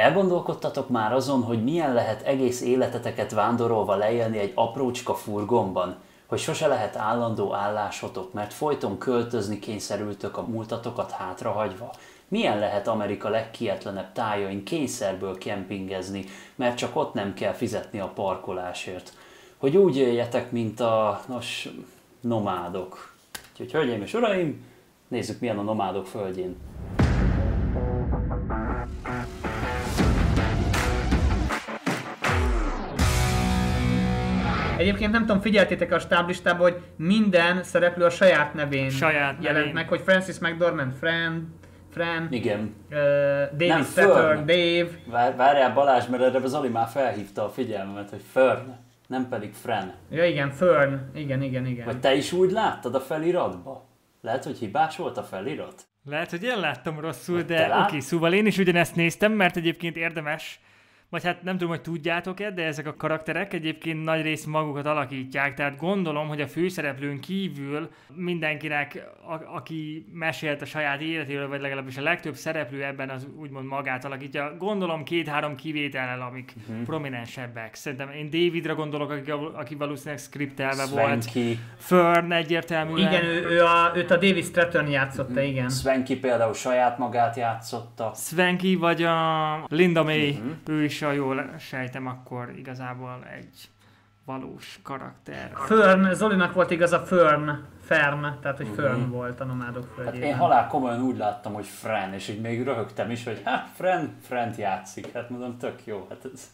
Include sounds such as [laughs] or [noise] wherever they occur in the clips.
Elgondolkodtatok már azon, hogy milyen lehet egész életeteket vándorolva leélni egy aprócska furgonban? Hogy sose lehet állandó állásotok, mert folyton költözni kényszerültök a múltatokat hátrahagyva? Milyen lehet Amerika legkietlenebb tájain kényszerből kempingezni, mert csak ott nem kell fizetni a parkolásért? Hogy úgy éljetek, mint a, nos, nomádok. Úgyhogy, hölgyeim és uraim, nézzük milyen a nomádok földjén. Egyébként nem tudom, figyeltétek a stáblistában, hogy minden szereplő a saját nevén Saját jelent nevén. meg, hogy Francis McDormand, Fran, Fran, Igen. uh, David Fern. Dave. Vár, várjál Balázs, mert erre Zoli már felhívta a figyelmemet, hogy Fern, nem pedig Fren. Ja igen, Fern. Igen, igen, igen. Vagy te is úgy láttad a feliratba? Lehet, hogy hibás volt a felirat? Lehet, hogy én láttam rosszul, Vagy de oké, okay, szóval én is ugyanezt néztem, mert egyébként érdemes, vagy hát nem tudom, hogy tudjátok-e, de ezek a karakterek egyébként nagy rész magukat alakítják, tehát gondolom, hogy a főszereplőn kívül mindenkinek, a- aki mesélt a saját életéről, vagy legalábbis a legtöbb szereplő ebben az úgymond magát alakítja, gondolom két-három kivétellel, amik uh-huh. prominensebbek. Szerintem én Davidra gondolok, aki, aki valószínűleg skriptelve volt. Swanky. Fern egyértelműen. Igen, ő, ő a, őt a David Stratton játszotta, igen. Swanky például saját magát játszotta. Svenki vagy a Linda May, uh-huh. ő is, ha jól sejtem, akkor igazából egy valós karakter. Fern, Zolinak volt igaz a Fern, Fern, tehát hogy Fern Mhm. volt a nomádok Hát földjében. én halál komolyan úgy láttam, hogy Fren, és így még röhögtem is, hogy hát Fren, Frent játszik. Hát mondom, tök jó. Hát ez...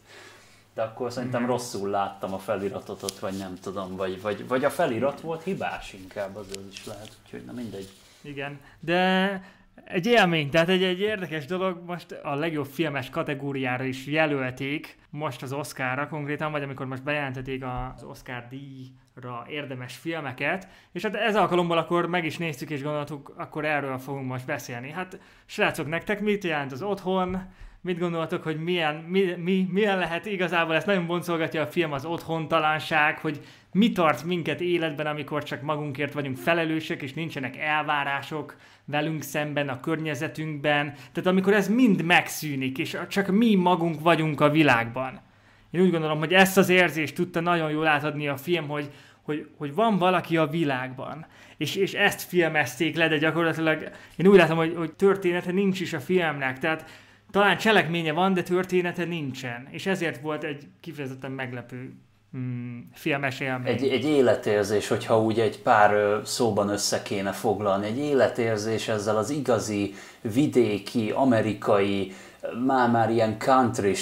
De akkor szerintem Mhm. rosszul láttam a feliratot ott, vagy nem tudom, vagy, vagy, vagy a felirat volt hibás inkább, az is lehet, úgyhogy na mindegy. Igen, de egy élmény, tehát egy, egy érdekes dolog, most a legjobb filmes kategóriára is jelölték, most az Oscarra konkrétan, vagy amikor most bejelentették az Oscar díjra érdemes filmeket, és hát ez alkalommal akkor meg is néztük és gondoltuk, akkor erről fogunk most beszélni. Hát srácok, nektek mit jelent az otthon? Mit gondoltok, hogy milyen, mi, mi, milyen lehet igazából, ezt nagyon boncolgatja a film, az otthontalanság, hogy mi tart minket életben, amikor csak magunkért vagyunk felelősek, és nincsenek elvárások velünk szemben, a környezetünkben. Tehát amikor ez mind megszűnik, és csak mi magunk vagyunk a világban. Én úgy gondolom, hogy ezt az érzést tudta nagyon jól átadni a film, hogy, hogy, hogy van valaki a világban. És, és ezt filmezték le, de gyakorlatilag én úgy látom, hogy, hogy története nincs is a filmnek. Tehát talán cselekménye van, de története nincsen. És ezért volt egy kifejezetten meglepő mm, filmes élmény. Egy, egy életérzés, hogyha úgy egy pár szóban össze kéne foglalni, egy életérzés ezzel az igazi, vidéki, amerikai, már-már ilyen country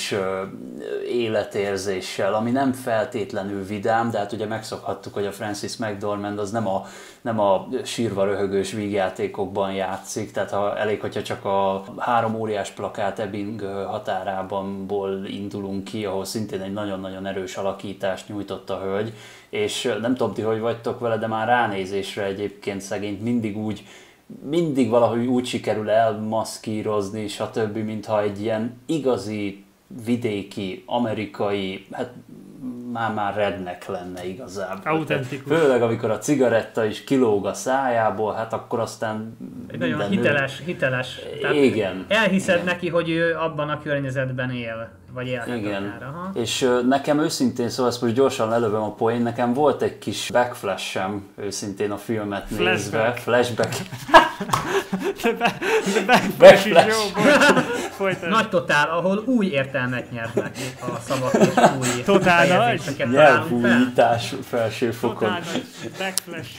életérzéssel, ami nem feltétlenül vidám, de hát ugye megszokhattuk, hogy a Francis McDormand az nem a, nem a sírva röhögős vígjátékokban játszik, tehát ha elég, hogyha csak a három óriás plakát Ebbing határában indulunk ki, ahol szintén egy nagyon-nagyon erős alakítást nyújtott a hölgy, és nem tudom ti, hogy vagytok vele, de már ránézésre egyébként szegényt mindig úgy mindig valahogy úgy sikerül elmaszkírozni, stb., mintha egy ilyen igazi, vidéki, amerikai, hát már-már rednek lenne igazából. Autentikus. Tehát Főleg, amikor a cigaretta is kilóg a szájából, hát akkor aztán Egy nagyon hiteles, hiteles. Igen. Elhiszed Igen. neki, hogy ő abban a környezetben él, vagy élhet Igen. akár. Aha. És nekem őszintén, szóval ezt most gyorsan lelövöm a poén, nekem volt egy kis backflash-em őszintén a filmet nézve. Flashback. Flashback. [laughs] De be, de backflash is jó. [laughs] Nagy totál, ahol új értelmet nyernek a szavak és új Totál. Nyelvújítás felső fokon. Totál nagy backflash.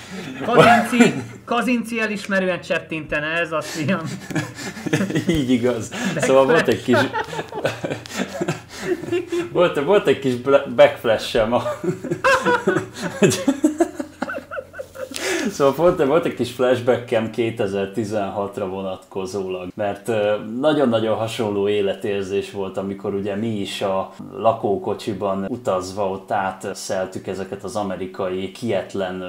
Kazinci, Kazinci elismerően csettintene ez a film. [laughs] Így igaz. Szóval volt egy kis... volt, volt egy kis backflash-em a... [laughs] [laughs] Szóval volt, volt egy kis flashbackem 2016-ra vonatkozólag, mert nagyon-nagyon hasonló életérzés volt, amikor ugye mi is a lakókocsiban utazva ott átszeltük ezeket az amerikai kietlen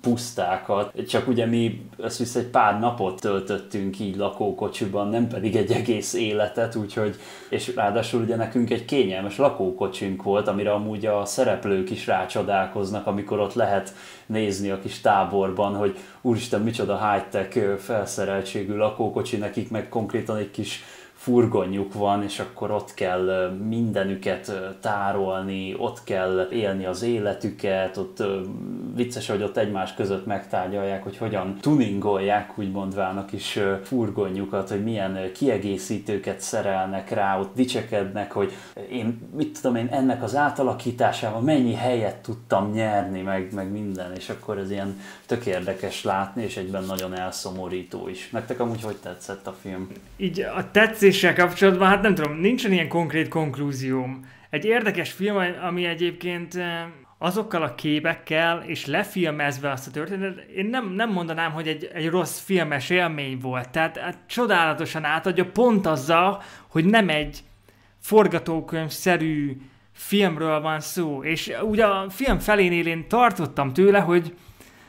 pusztákat, csak ugye mi összvisz egy pár napot töltöttünk így lakókocsiban, nem pedig egy egész életet, úgyhogy, és ráadásul ugye nekünk egy kényelmes lakókocsink volt, amire amúgy a szereplők is rácsodálkoznak, amikor ott lehet nézni a kis táborban, hogy úristen, micsoda high-tech felszereltségű lakókocsi, nekik meg konkrétan egy kis furgonjuk van, és akkor ott kell mindenüket tárolni, ott kell élni az életüket, ott vicces, hogy ott egymás között megtárgyalják, hogy hogyan tuningolják, úgymond válnak is furgonjukat, hogy milyen kiegészítőket szerelnek rá, ott dicsekednek, hogy én, mit tudom én, ennek az átalakításával mennyi helyet tudtam nyerni, meg, meg minden, és akkor ez ilyen tök érdekes látni, és egyben nagyon elszomorító is. Nektek amúgy hogy tetszett a film? Így a tetszéssel kapcsolatban, hát nem tudom, nincsen ilyen konkrét konklúzióm. Egy érdekes film, ami egyébként azokkal a képekkel, és lefilmezve azt a történetet, én nem, nem mondanám, hogy egy, egy rossz filmes élmény volt. Tehát hát, csodálatosan átadja pont azzal, hogy nem egy forgatókönyvszerű filmről van szó. És ugye a film felénél én tartottam tőle, hogy,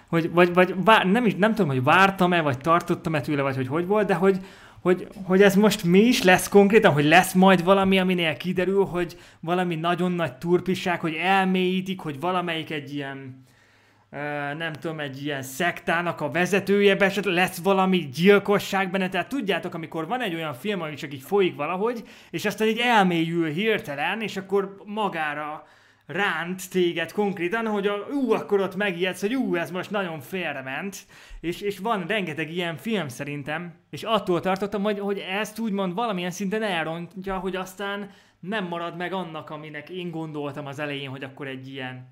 hogy vagy, vagy vár, nem, is, nem tudom, hogy vártam-e, vagy tartottam-e tőle, vagy hogy hogy volt, de hogy, hogy, hogy ez most mi is lesz konkrétan, hogy lesz majd valami, aminél kiderül, hogy valami nagyon nagy turpiság, hogy elmélyítik, hogy valamelyik egy ilyen nem tudom, egy ilyen szektának a vezetője, esetleg lesz valami gyilkosság benne, tehát tudjátok, amikor van egy olyan film, ami csak így folyik valahogy, és aztán így elmélyül hirtelen, és akkor magára ránt téged konkrétan, hogy a, ú, akkor ott megijedsz, hogy ú, ez most nagyon félrement, és, és van rengeteg ilyen film szerintem, és attól tartottam, hogy, hogy ezt úgymond valamilyen szinten elrontja, hogy aztán nem marad meg annak, aminek én gondoltam az elején, hogy akkor egy ilyen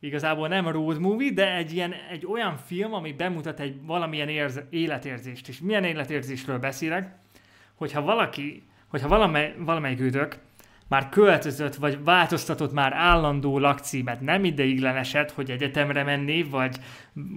igazából nem road movie, de egy, ilyen, egy olyan film, ami bemutat egy valamilyen érz, életérzést. És milyen életérzésről beszélek, hogyha valaki, hogyha valamely, valamelyik már költözött, vagy változtatott már állandó lakcímet, nem ideigleneset, hogy egyetemre menni, vagy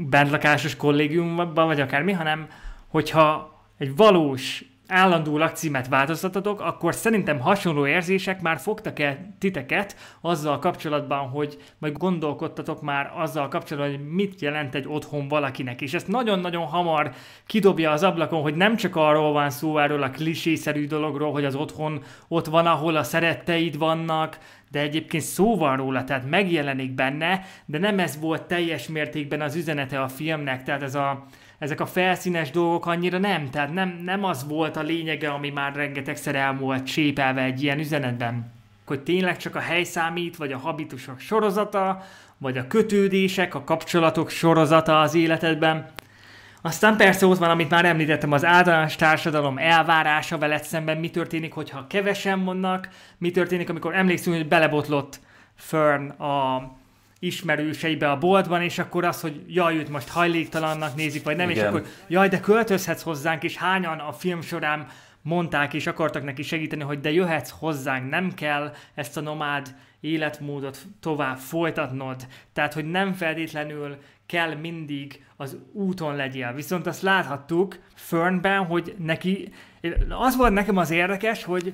bentlakásos kollégiumban, vagy akármi, hanem hogyha egy valós állandó lakcímet változtatotok, akkor szerintem hasonló érzések már fogtak el titeket azzal kapcsolatban, hogy majd gondolkodtatok már azzal kapcsolatban, hogy mit jelent egy otthon valakinek. És ezt nagyon-nagyon hamar kidobja az ablakon, hogy nem csak arról van szó, erről a klisészerű dologról, hogy az otthon ott van, ahol a szeretteid vannak, de egyébként szó van róla, tehát megjelenik benne, de nem ez volt teljes mértékben az üzenete a filmnek, tehát ez a ezek a felszínes dolgok annyira nem, tehát nem, nem az volt a lényege, ami már rengetegszer el volt csépelve egy ilyen üzenetben. Hogy tényleg csak a hely számít, vagy a habitusok sorozata, vagy a kötődések, a kapcsolatok sorozata az életedben. Aztán persze ott van, amit már említettem, az általános társadalom elvárása veled szemben, mi történik, hogyha kevesen vannak, mi történik, amikor emlékszünk, hogy belebotlott Fern a ismerőseibe a boltban, és akkor az, hogy jaj, őt most hajléktalannak nézik, vagy nem, Igen. és akkor jaj, de költözhetsz hozzánk, és hányan a film során mondták és akartak neki segíteni, hogy de jöhetsz hozzánk, nem kell ezt a nomád életmódot tovább folytatnod. Tehát, hogy nem feltétlenül kell mindig az úton legyél. Viszont azt láthattuk Fernben, hogy neki, az volt nekem az érdekes, hogy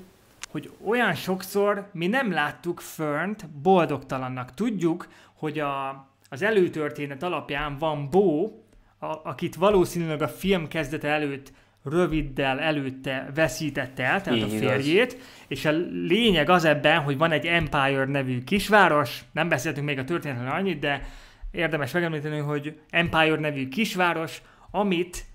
hogy olyan sokszor mi nem láttuk Fernt boldogtalannak. Tudjuk, hogy a, az előtörténet alapján van Bo, a, akit valószínűleg a film kezdete előtt röviddel előtte veszítette el, tehát Így a férjét, igaz. és a lényeg az ebben, hogy van egy Empire nevű kisváros, nem beszéltünk még a történetről annyit, de érdemes megemlíteni, hogy Empire nevű kisváros, amit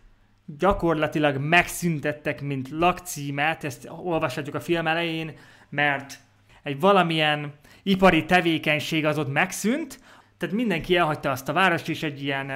gyakorlatilag megszüntettek, mint lakcímet, ezt olvashatjuk a film elején, mert egy valamilyen ipari tevékenység az ott megszűnt, tehát mindenki elhagyta azt a várost, és egy ilyen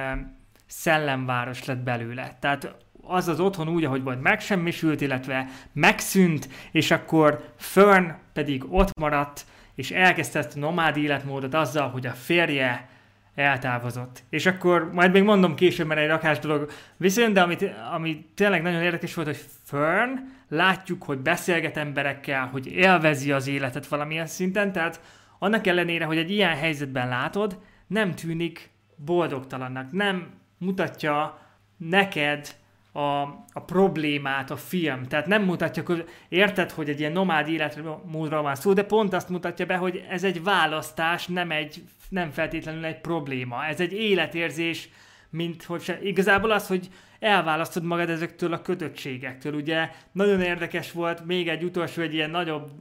szellemváros lett belőle. Tehát az az otthon úgy, ahogy volt, megsemmisült, illetve megszűnt, és akkor Fern pedig ott maradt, és elkezdte ezt a nomád életmódot azzal, hogy a férje eltávozott. És akkor majd még mondom később, mert egy rakás dolog viszont, de amit, ami tényleg nagyon érdekes volt, hogy Fern látjuk, hogy beszélget emberekkel, hogy élvezi az életet valamilyen szinten, tehát annak ellenére, hogy egy ilyen helyzetben látod, nem tűnik boldogtalannak, nem mutatja neked a, a problémát a film. Tehát nem mutatja, hogy érted, hogy egy ilyen nomád életmódról van szó, de pont azt mutatja be, hogy ez egy választás, nem, egy, nem feltétlenül egy probléma. Ez egy életérzés, mint hogy se, igazából az, hogy elválasztod magad ezektől a kötöttségektől. Ugye nagyon érdekes volt, még egy utolsó, egy ilyen nagyobb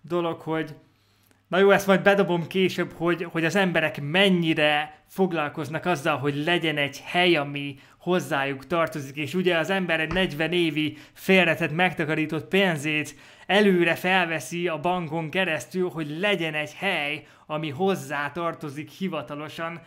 dolog, hogy Na jó, ezt majd bedobom később, hogy, hogy az emberek mennyire foglalkoznak azzal, hogy legyen egy hely, ami hozzájuk tartozik, és ugye az ember egy 40 évi félretett, megtakarított pénzét előre felveszi a bankon keresztül, hogy legyen egy hely, ami hozzá tartozik hivatalosan,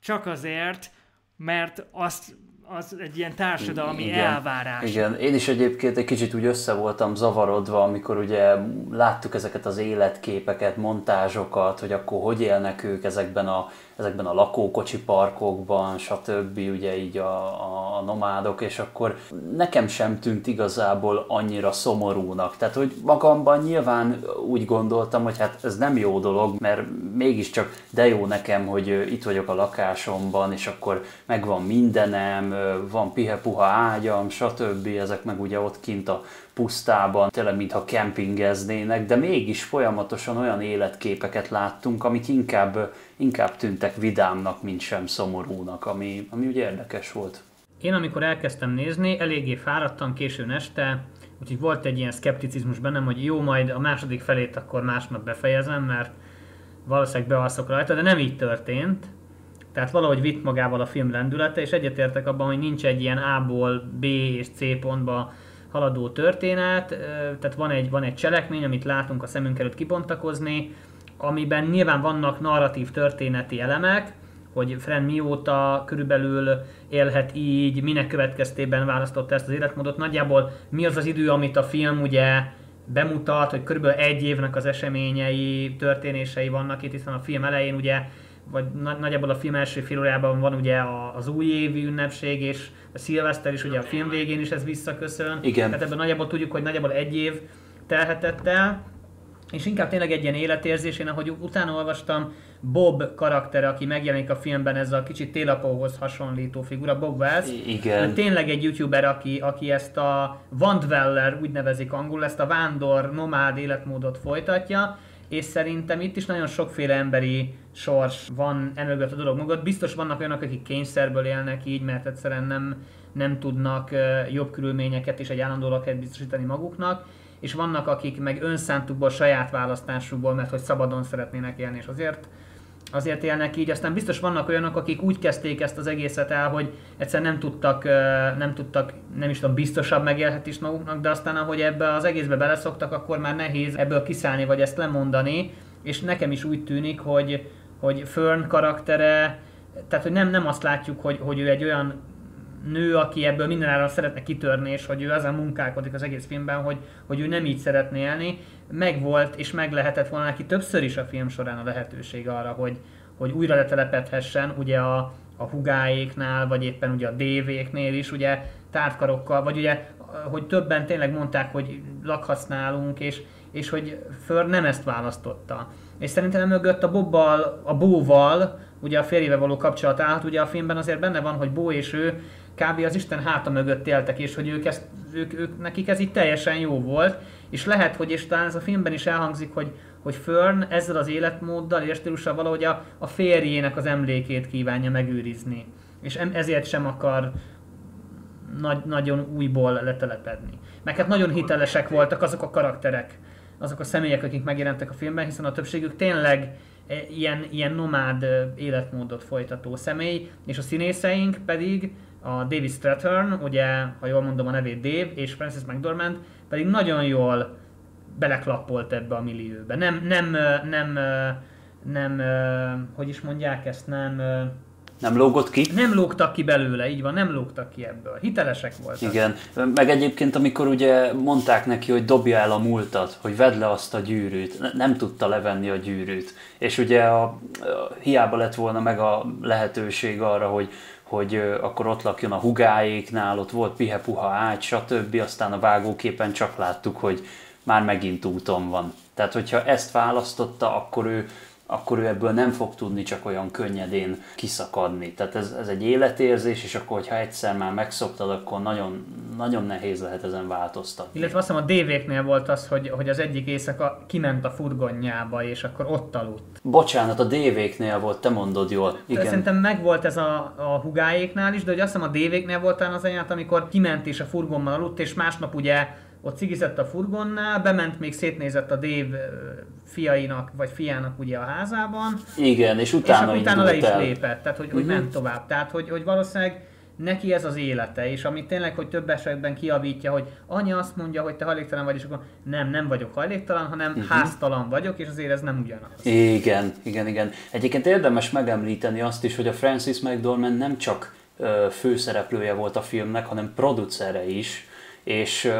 csak azért, mert azt az egy ilyen társadalmi igen, elvárás. Igen, én is egyébként egy kicsit úgy össze voltam zavarodva, amikor ugye láttuk ezeket az életképeket, montázsokat, hogy akkor hogy élnek ők ezekben a ezekben a lakókocsi parkokban, stb. ugye így a, a, nomádok, és akkor nekem sem tűnt igazából annyira szomorúnak. Tehát, hogy magamban nyilván úgy gondoltam, hogy hát ez nem jó dolog, mert mégiscsak de jó nekem, hogy itt vagyok a lakásomban, és akkor megvan mindenem, van pihe-puha ágyam, stb. Ezek meg ugye ott kint a pusztában, tényleg mintha kempingeznének, de mégis folyamatosan olyan életképeket láttunk, amik inkább, inkább tűntek vidámnak, mint sem szomorúnak, ami, ami ugye érdekes volt. Én amikor elkezdtem nézni, eléggé fáradtam későn este, úgyhogy volt egy ilyen szkepticizmus bennem, hogy jó, majd a második felét akkor másnap befejezem, mert valószínűleg bealszok rajta, de nem így történt. Tehát valahogy vitt magával a film lendülete, és egyetértek abban, hogy nincs egy ilyen A-ból B és C pontba haladó történet, tehát van egy, van egy cselekmény, amit látunk a szemünk előtt kibontakozni, amiben nyilván vannak narratív történeti elemek, hogy Fren mióta körülbelül élhet így, minek következtében választotta ezt az életmódot. Nagyjából mi az az idő, amit a film ugye bemutat, hogy körülbelül egy évnek az eseményei, történései vannak itt, hiszen a film elején ugye vagy nagyjából a film első fél órában van ugye az újévi ünnepség, és a szilveszter is ugye a film végén is ez visszaköszön. Igen. Tehát ebben nagyjából tudjuk, hogy nagyjából egy év telhetett el, és inkább tényleg egy ilyen életérzés, én ahogy utána olvastam, Bob karaktere, aki megjelenik a filmben, ez a kicsit télapóhoz hasonlító figura, Bob Wells. Igen. Tényleg egy youtuber, aki, aki ezt a Wandweller, úgy nevezik angol, ezt a vándor, nomád életmódot folytatja, és szerintem itt is nagyon sokféle emberi sors van emögött a dolog mögött. Biztos vannak olyanok, akik kényszerből élnek így, mert egyszerűen nem, nem tudnak jobb körülményeket és egy állandó lakhelyet biztosítani maguknak, és vannak, akik meg önszántukból, saját választásukból, mert hogy szabadon szeretnének élni, és azért azért élnek így. Aztán biztos vannak olyanok, akik úgy kezdték ezt az egészet el, hogy egyszer nem tudtak, nem tudtak, nem is tudom, biztosabb megélhetést maguknak, de aztán ahogy ebbe az egészbe beleszoktak, akkor már nehéz ebből kiszállni, vagy ezt lemondani. És nekem is úgy tűnik, hogy, hogy Fern karaktere, tehát hogy nem, nem azt látjuk, hogy, hogy ő egy olyan nő, aki ebből mindenáron szeretne kitörni, és hogy ő ezen munkálkodik az egész filmben, hogy, hogy ő nem így szeretné élni. Megvolt, és meg lehetett volna neki többször is a film során a lehetőség arra, hogy, hogy újra letelepedhessen, ugye a, a hugáéknál, vagy éppen ugye a DV-knél is, ugye tártkarokkal, vagy ugye, hogy többen tényleg mondták, hogy lakhatsz nálunk, és, és hogy För nem ezt választotta. És szerintem mögött a Bobbal, a Bóval, ugye a férjével való kapcsolat állt, ugye a filmben azért benne van, hogy Bó és ő kb. az Isten háta mögött éltek, és hogy ők, ezt, ők, ők, nekik ez így teljesen jó volt, és lehet, hogy és talán ez a filmben is elhangzik, hogy, hogy Fern ezzel az életmóddal és stílussal valahogy a, a férjének az emlékét kívánja megőrizni. És ezért sem akar nagy, nagyon újból letelepedni. Meg hát nagyon hitelesek voltak azok a karakterek, azok a személyek, akik megjelentek a filmben, hiszen a többségük tényleg e, ilyen, ilyen nomád életmódot folytató személy, és a színészeink pedig a David Strathern, ugye, ha jól mondom a nevét Dave, és Francis McDormand pedig nagyon jól beleklappolt ebbe a millióbe. Nem, nem, nem, nem, nem, hogy is mondják ezt, nem... Nem lógott ki? Nem lógtak ki belőle, így van, nem lógtak ki ebből. Hitelesek voltak. Igen, meg egyébként amikor ugye mondták neki, hogy dobja el a múltat, hogy vedd le azt a gyűrűt, nem tudta levenni a gyűrűt. És ugye a, a, hiába lett volna meg a lehetőség arra, hogy hogy akkor ott lakjon a hugáéknál, ott volt pihe-puha ágy, stb. Aztán a vágóképen csak láttuk, hogy már megint úton van. Tehát, hogyha ezt választotta, akkor ő akkor ő ebből nem fog tudni csak olyan könnyedén kiszakadni. Tehát ez, ez egy életérzés, és akkor, hogyha egyszer már megszoktad, akkor nagyon, nagyon nehéz lehet ezen változtatni. Illetve azt hiszem a DV-knél volt az, hogy, hogy az egyik éjszaka kiment a furgonjába, és akkor ott aludt. Bocsánat, a DV-knél volt, te mondod jól. Igen. Szerintem megvolt ez a, a hugáéknál is, de hogy azt hiszem a DV-knél volt az anyát, amikor kiment és a furgonban aludt, és másnap ugye ott cigizett a furgonnál, bement még szétnézett a Dave fiainak, vagy fiának ugye a házában. Igen, és utána, és utána le is el. lépett, tehát hogy, uh-huh. hogy Mhm. ment tovább. Tehát, hogy, hogy valószínűleg neki ez az élete, és amit tényleg, hogy több esetben kiavítja, hogy anya azt mondja, hogy te hajléktalan vagy, és akkor nem, nem vagyok hajléktalan, hanem uh-huh. háztalan vagyok, és azért ez nem ugyanaz. Igen, igen, igen. Egyébként érdemes megemlíteni azt is, hogy a Francis McDormand nem csak főszereplője volt a filmnek, hanem producere is, és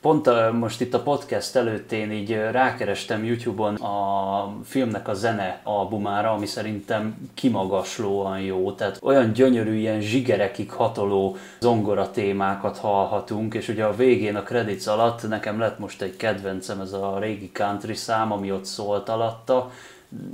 pont most itt a podcast előtt én így rákerestem YouTube-on a filmnek a zene albumára, ami szerintem kimagaslóan jó, tehát olyan gyönyörű, ilyen zsigerekig hatoló zongora témákat hallhatunk, és ugye a végén a credits alatt nekem lett most egy kedvencem, ez a régi country szám, ami ott szólt alatta,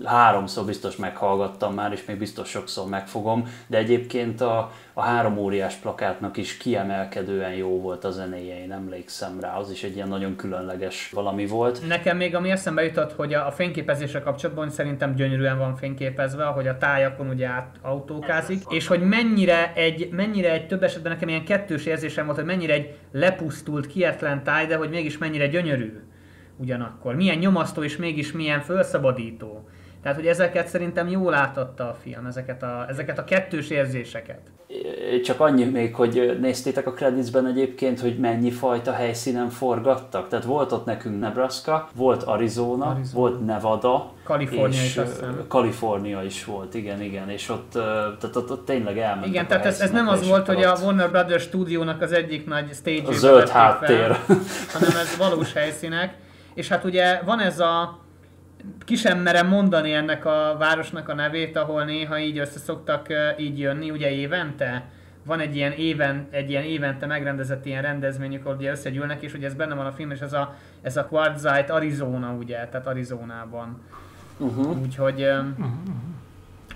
háromszor biztos meghallgattam már, és még biztos sokszor megfogom, de egyébként a, a három óriás plakátnak is kiemelkedően jó volt a zenéje, én emlékszem rá, az is egy ilyen nagyon különleges valami volt. Nekem még ami eszembe jutott, hogy a, a fényképezésre kapcsolatban szerintem gyönyörűen van fényképezve, hogy a tájakon ugye át autókázik, és hogy mennyire egy, mennyire egy több esetben nekem ilyen kettős érzésem volt, hogy mennyire egy lepusztult, kietlen táj, de hogy mégis mennyire gyönyörű ugyanakkor. Milyen nyomasztó és mégis milyen felszabadító. Tehát, hogy ezeket szerintem jól átatta a film, ezeket a, ezeket a kettős érzéseket. Csak annyi még, hogy néztétek a creditsben egyébként, hogy mennyi fajta helyszínen forgattak. Tehát volt ott nekünk Nebraska, volt Arizona, Arizona. Volt Nevada, Kalifornia és is. Kalifornia is volt, igen, igen, és ott, tehát ott, ott tényleg elmentek Igen, tehát ez, ez nem az volt, hogy a Warner Brothers stúdiónak az egyik nagy stage zöld háttér. hanem ez valós helyszínek. És hát ugye van ez a, ki sem merem mondani ennek a városnak a nevét, ahol néha így össze szoktak így jönni, ugye évente. Van egy ilyen, éven, egy ilyen évente megrendezett ilyen rendezvényük, ahol ugye összegyűlnek, és ugye ez benne van a film, és ez a, ez a Quartzite Arizona, ugye, tehát Arizonában. Uh-huh. Úgyhogy ö,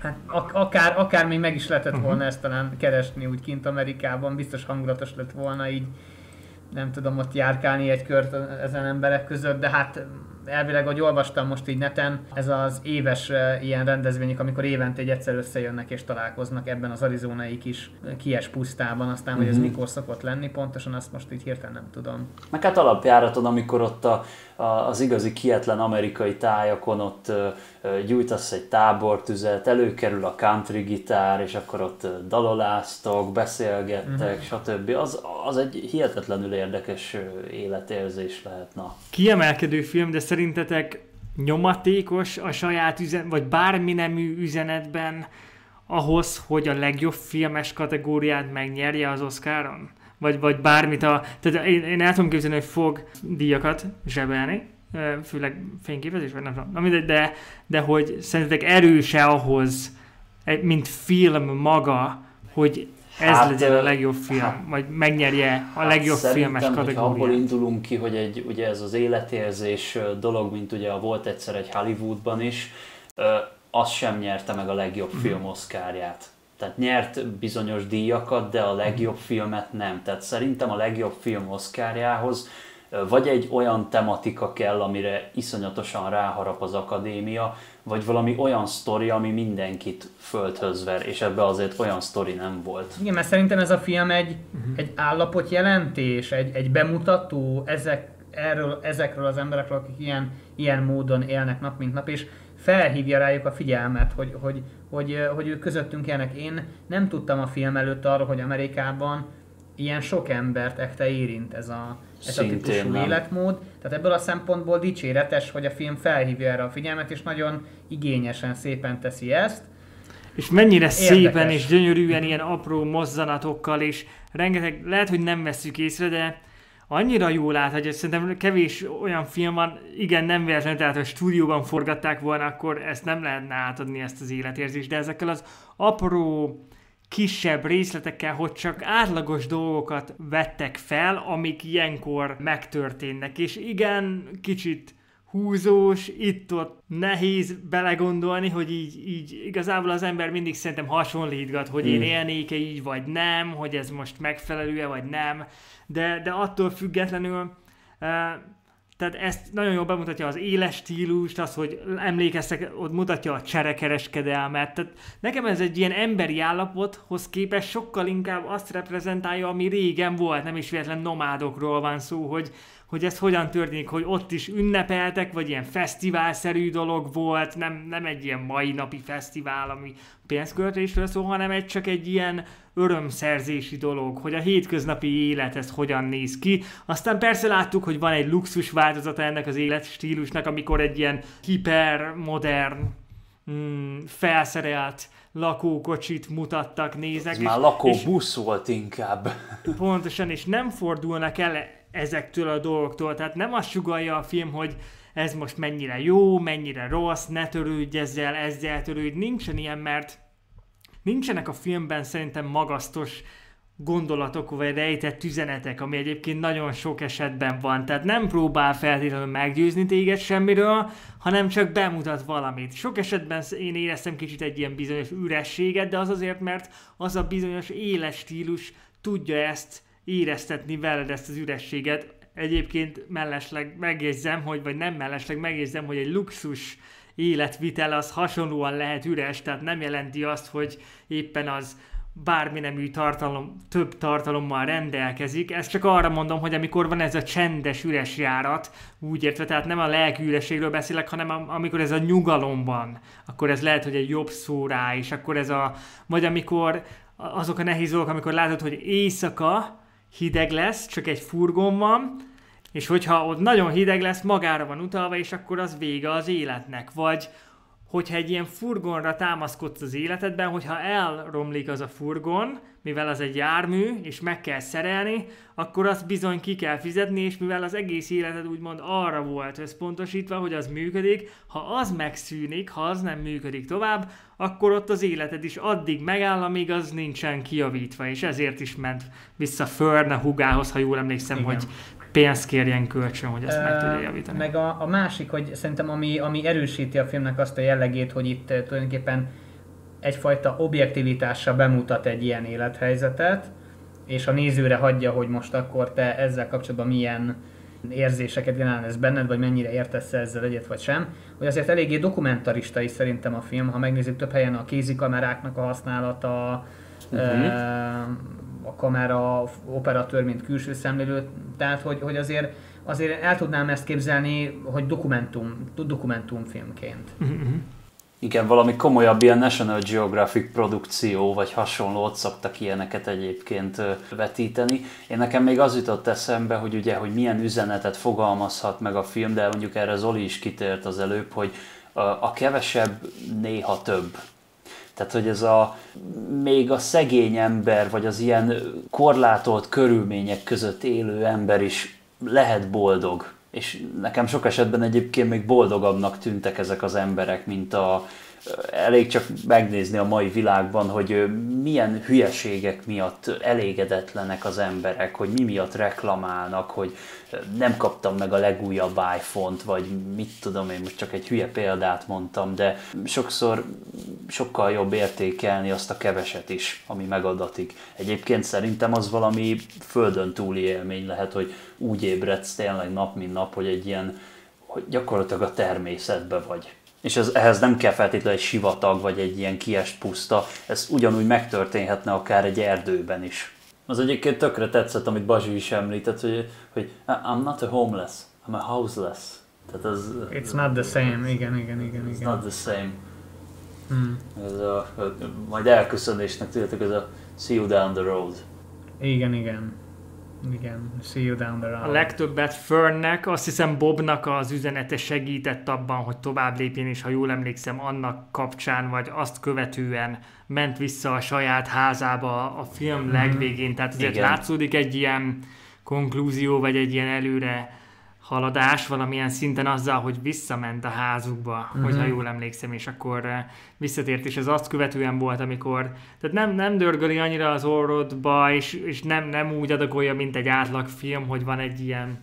hát ak- akár, akár még meg is lehetett volna ezt talán keresni úgy kint Amerikában, biztos hangulatos lett volna így nem tudom ott járkálni egy kört ezen emberek között, de hát elvileg, hogy olvastam most így neten, ez az éves eh, ilyen rendezvények, amikor évente egy egyszer összejönnek és találkoznak ebben az arizonai kis eh, kies pusztában, aztán, hogy ez mikor szokott lenni, pontosan azt most így hirtelen nem tudom. Meg hát alapjáraton, amikor ott a, a, az igazi kietlen amerikai tájakon ott ö, ö, gyújtasz egy tábortüzet, előkerül a country gitár, és akkor ott daloláztok, beszélgettek, stb. Az, az egy hihetetlenül érdekes életérzés lehet. Na. Kiemelkedő film, de szerintetek nyomatékos a saját üzen, vagy bármi nemű üzenetben ahhoz, hogy a legjobb filmes kategóriát megnyerje az Oscaron? Vagy, vagy bármit a... Tehát én, én el tudom képzelni, hogy fog díjakat zsebelni, főleg fényképezés, vagy nem tudom, na de, de hogy szerintetek erőse ahhoz, mint film maga, hogy ez Hát, legyen a legjobb film, hát- vagy megnyerje a legjobb Hát filmes szerintem, hogyha abból kategóriát. indulunk ki, hogy egy, ugye ez az életérzés dolog, mint ugye volt egyszer egy Hollywoodban is, az sem nyerte meg a legjobb Mhm. film oszkárját. Tehát nyert bizonyos díjakat, de a legjobb filmet nem. Tehát szerintem a legjobb film oszkárjához vagy egy olyan tematika kell, amire iszonyatosan ráharap az akadémia, vagy valami olyan sztori, ami mindenkit földhöz ver, és ebbe azért olyan sztori nem volt. Igen, mert szerintem ez a film egy, uh-huh. egy állapotjelentés, egy, egy bemutató ezek, erről, ezekről az emberekről, akik ilyen, ilyen módon élnek nap mint nap, és felhívja rájuk a figyelmet, hogy, hogy, hogy, hogy ők közöttünk élnek. Én nem tudtam a film előtt arról, hogy Amerikában ilyen sok embert ekte érint ez a, ez a típusú nem. életmód. Tehát ebből a szempontból dicséretes, hogy a film felhívja erre a figyelmet, és nagyon igényesen, szépen teszi ezt. És mennyire szépen Érdekes. és gyönyörűen ilyen apró mozzanatokkal, és rengeteg, lehet, hogy nem veszük észre, de annyira jól át, hogy szerintem kevés olyan film van, igen, nem véletlenül, tehát ha stúdióban forgatták volna, akkor ezt nem lehetne átadni ezt az életérzést, de ezekkel az apró kisebb részletekkel, hogy csak átlagos dolgokat vettek fel, amik ilyenkor megtörténnek. És igen, kicsit húzós, itt-ott nehéz belegondolni, hogy így, így igazából az ember mindig szerintem hasonlítgat, hogy én Mm. élnék-e így, vagy nem, hogy ez most megfelelő-e, vagy nem, de, de attól függetlenül uh, tehát ezt nagyon jól bemutatja az éles stílust, az, hogy emlékeztek, ott mutatja a cserekereskedelmet. Tehát nekem ez egy ilyen emberi állapothoz képest sokkal inkább azt reprezentálja, ami régen volt, nem is véletlen nomádokról van szó, hogy, hogy ez hogyan történik, hogy ott is ünnepeltek, vagy ilyen fesztiválszerű dolog volt, nem, nem egy ilyen mai napi fesztivál, ami pénzköltésről szól, hanem egy csak egy ilyen örömszerzési dolog, hogy a hétköznapi élet ez hogyan néz ki. Aztán persze láttuk, hogy van egy luxus változata ennek az életstílusnak, amikor egy ilyen hipermodern, mm, felszerelt lakókocsit mutattak, nézek. Ez és, már lakóbusz volt inkább. [laughs] Pontosan, és nem fordulnak el ezektől a dolgoktól, tehát nem azt sugalja a film, hogy ez most mennyire jó, mennyire rossz, ne törődj ezzel, ezzel törődj, nincsen ilyen, mert nincsenek a filmben szerintem magasztos gondolatok vagy rejtett üzenetek, ami egyébként nagyon sok esetben van. Tehát nem próbál feltétlenül meggyőzni téged semmiről, hanem csak bemutat valamit. Sok esetben én éreztem kicsit egy ilyen bizonyos ürességet, de az azért, mert az a bizonyos éles stílus tudja ezt éreztetni veled ezt az ürességet. Egyébként mellesleg megjegyzem, hogy, vagy nem mellesleg megjegyzem, hogy egy luxus életvitel az hasonlóan lehet üres, tehát nem jelenti azt, hogy éppen az bármi nemű tartalom, több tartalommal rendelkezik. Ezt csak arra mondom, hogy amikor van ez a csendes üres járat, úgy értve, tehát nem a lelkű ürességről beszélek, hanem amikor ez a nyugalomban, akkor ez lehet, hogy egy jobb szó rá, és akkor ez a, vagy amikor azok a nehéz dolgok, amikor látod, hogy éjszaka hideg lesz, csak egy furgon van, és hogyha ott nagyon hideg lesz, magára van utalva, és akkor az vége az életnek. Vagy hogyha egy ilyen furgonra támaszkodsz az életedben, hogyha elromlik az a furgon, mivel az egy jármű, és meg kell szerelni, akkor azt bizony ki kell fizetni, és mivel az egész életed úgymond arra volt összpontosítva, hogy az működik, ha az megszűnik, ha az nem működik tovább, akkor ott az életed is addig megáll, amíg az nincsen kijavítva, és ezért is ment vissza Förne hugához, ha jól emlékszem, Igen. hogy pénzt kérjen kölcsön, hogy ezt meg tudja javítani. Meg a, a másik, hogy szerintem ami, ami erősíti a filmnek azt a jellegét, hogy itt tulajdonképpen egyfajta objektivitással bemutat egy ilyen élethelyzetet, és a nézőre hagyja, hogy most akkor te ezzel kapcsolatban milyen érzéseket generálsz benned, vagy mennyire értesz ezzel egyet, vagy sem. Hogy azért eléggé dokumentarista is szerintem a film, ha megnézzük több helyen a kézikameráknak a használata, uh-huh. A kamera operatőr, mint külső szemlélő, tehát hogy, hogy azért, azért el tudnám ezt képzelni, hogy dokumentum, dokumentumfilmként. Uh-huh. Igen, valami komolyabb ilyen National Geographic produkció, vagy hasonló, ott szoktak ilyeneket egyébként vetíteni. Én nekem még az jutott eszembe, hogy ugye, hogy milyen üzenetet fogalmazhat meg a film, de mondjuk erre Zoli is kitért az előbb, hogy a, a kevesebb néha több. Tehát, hogy ez a még a szegény ember, vagy az ilyen korlátolt körülmények között élő ember is lehet boldog. És nekem sok esetben egyébként még boldogabbnak tűntek ezek az emberek, mint a, elég csak megnézni a mai világban, hogy milyen hülyeségek miatt elégedetlenek az emberek, hogy mi miatt reklamálnak, hogy nem kaptam meg a legújabb iPhone-t, vagy mit tudom én, most csak egy hülye példát mondtam, de sokszor sokkal jobb értékelni azt a keveset is, ami megadatik. Egyébként szerintem az valami földön túli élmény lehet, hogy úgy ébredsz tényleg nap, mint nap, hogy egy ilyen, hogy gyakorlatilag a természetbe vagy és ez, ehhez nem kell feltétlenül egy sivatag vagy egy ilyen kiest puszta, ez ugyanúgy megtörténhetne akár egy erdőben is. Az egyébként tökre tetszett, amit Bazsi is említett, hogy, hogy I'm not a homeless, I'm a houseless. Tehát az, It's not the same, igen, igen, igen. It's igen. not the same. Hmm. Ez a, majd elköszönésnek tudjátok, ez a see you down the road. Igen, igen. Igen, see you down the road. A legtöbbet Fernnek, azt hiszem Bobnak az üzenete segített abban, hogy tovább lépjen, és ha jól emlékszem, annak kapcsán, vagy azt követően ment vissza a saját házába a film mm-hmm. legvégén. Tehát ezért Igen. látszódik egy ilyen konklúzió, vagy egy ilyen előre haladás valamilyen szinten azzal, hogy visszament a házukba, uh-huh. hogyha jól emlékszem, és akkor eh, visszatért, és ez azt követően volt, amikor, tehát nem, nem dörgöli annyira az orrodba, és, és nem, nem úgy adagolja, mint egy átlagfilm, hogy van egy ilyen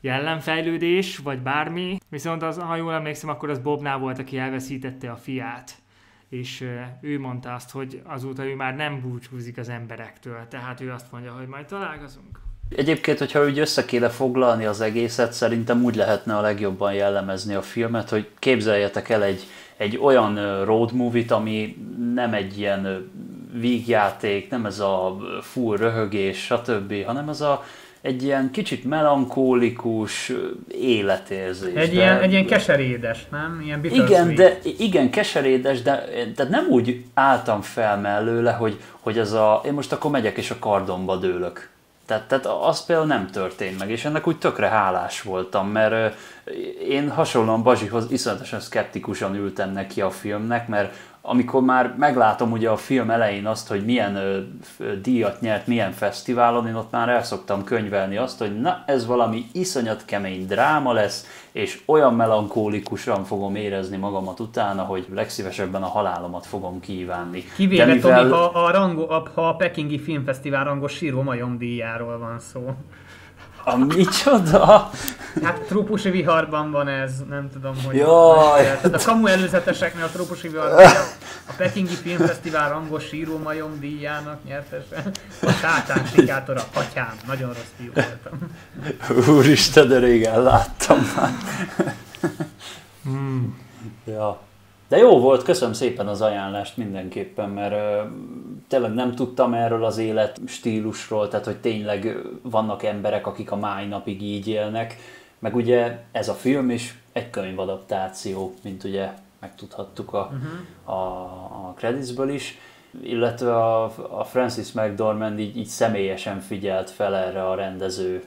jellemfejlődés, vagy bármi, viszont az, ha jól emlékszem, akkor az Bobnál volt, aki elveszítette a fiát és eh, ő mondta azt, hogy azóta ő már nem búcsúzik az emberektől, tehát ő azt mondja, hogy majd találkozunk. Egyébként, hogyha úgy össze kéne foglalni az egészet, szerintem úgy lehetne a legjobban jellemezni a filmet, hogy képzeljetek el egy, egy olyan road movie-t, ami nem egy ilyen vígjáték, nem ez a full röhögés, stb., hanem ez a egy ilyen kicsit melankólikus életérzés. Egy, de... ilyen, egy ilyen keserédes, nem? Ilyen igen, de, igen, keserédes, de, de nem úgy álltam fel mellőle, hogy, hogy ez a, én most akkor megyek és a kardomba dőlök. Tehát, tehát az például nem történt meg, és ennek úgy tökre hálás voltam, mert én hasonlóan Bazsihoz iszonyatosan szkeptikusan ültem neki a filmnek, mert amikor már meglátom ugye a film elején azt, hogy milyen ö, díjat nyert, milyen fesztiválon, én ott már el szoktam könyvelni azt, hogy na, ez valami iszonyat kemény dráma lesz, és olyan melankólikusan fogom érezni magamat utána, hogy legszívesebben a halálomat fogom kívánni. Kivéve, mivel... Tomi, ha a, rango, ha a Pekingi Filmfesztivál rangos síró majomdíjáról van szó. A micsoda? Hát trópusi viharban van ez, nem tudom, hogy... Jaj! Tehát a kamu előzeteseknél a trópusi viharban a Pekingi Filmfesztivál rangos síró majom díjának nyertese. A sátán sikátora, atyám, nagyon rossz fiú voltam. Úristen, de régen láttam már. Hmm. Ja. De jó volt, köszönöm szépen az ajánlást mindenképpen, mert tényleg nem tudtam erről az élet stílusról, tehát hogy tényleg vannak emberek, akik a máj napig így élnek, meg ugye ez a film is egy könyvadaptáció, mint ugye megtudhattuk a, uh-huh. a, a creditsből is, illetve a, a Francis McDormand így, így személyesen figyelt fel erre a rendező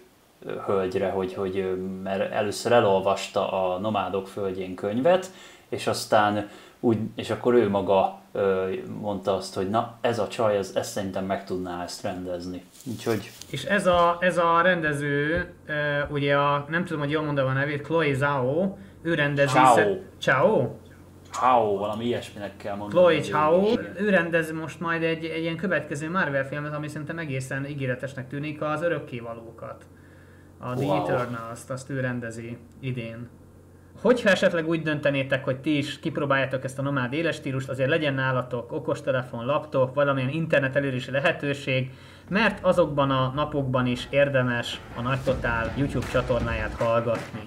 hölgyre, hogy, hogy mert először elolvasta a Nomádok földjén könyvet, és aztán úgy, és akkor ő maga ö, mondta azt, hogy na ez a csaj, ez, ezt szerintem meg tudná ezt rendezni. Úgyhogy... És ez a, ez a rendező, ugye a, nem tudom, hogy jól mondom a nevét, Chloe Zhao, ő rendezi... Chao. Chao? Chao, valami ilyesminek kell mondani. Chloe Chao, ő rendez most majd egy, egy ilyen következő Marvel filmet, ami szerintem egészen ígéretesnek tűnik, az Örökkévalókat. A The wow. Eternals-t, azt ő rendezi idén. Hogyha esetleg úgy döntenétek, hogy ti is kipróbáljátok ezt a nomád életstílust, azért legyen nálatok okostelefon, laptop, valamilyen internet elérési lehetőség, mert azokban a napokban is érdemes a Nagy Totál YouTube csatornáját hallgatni.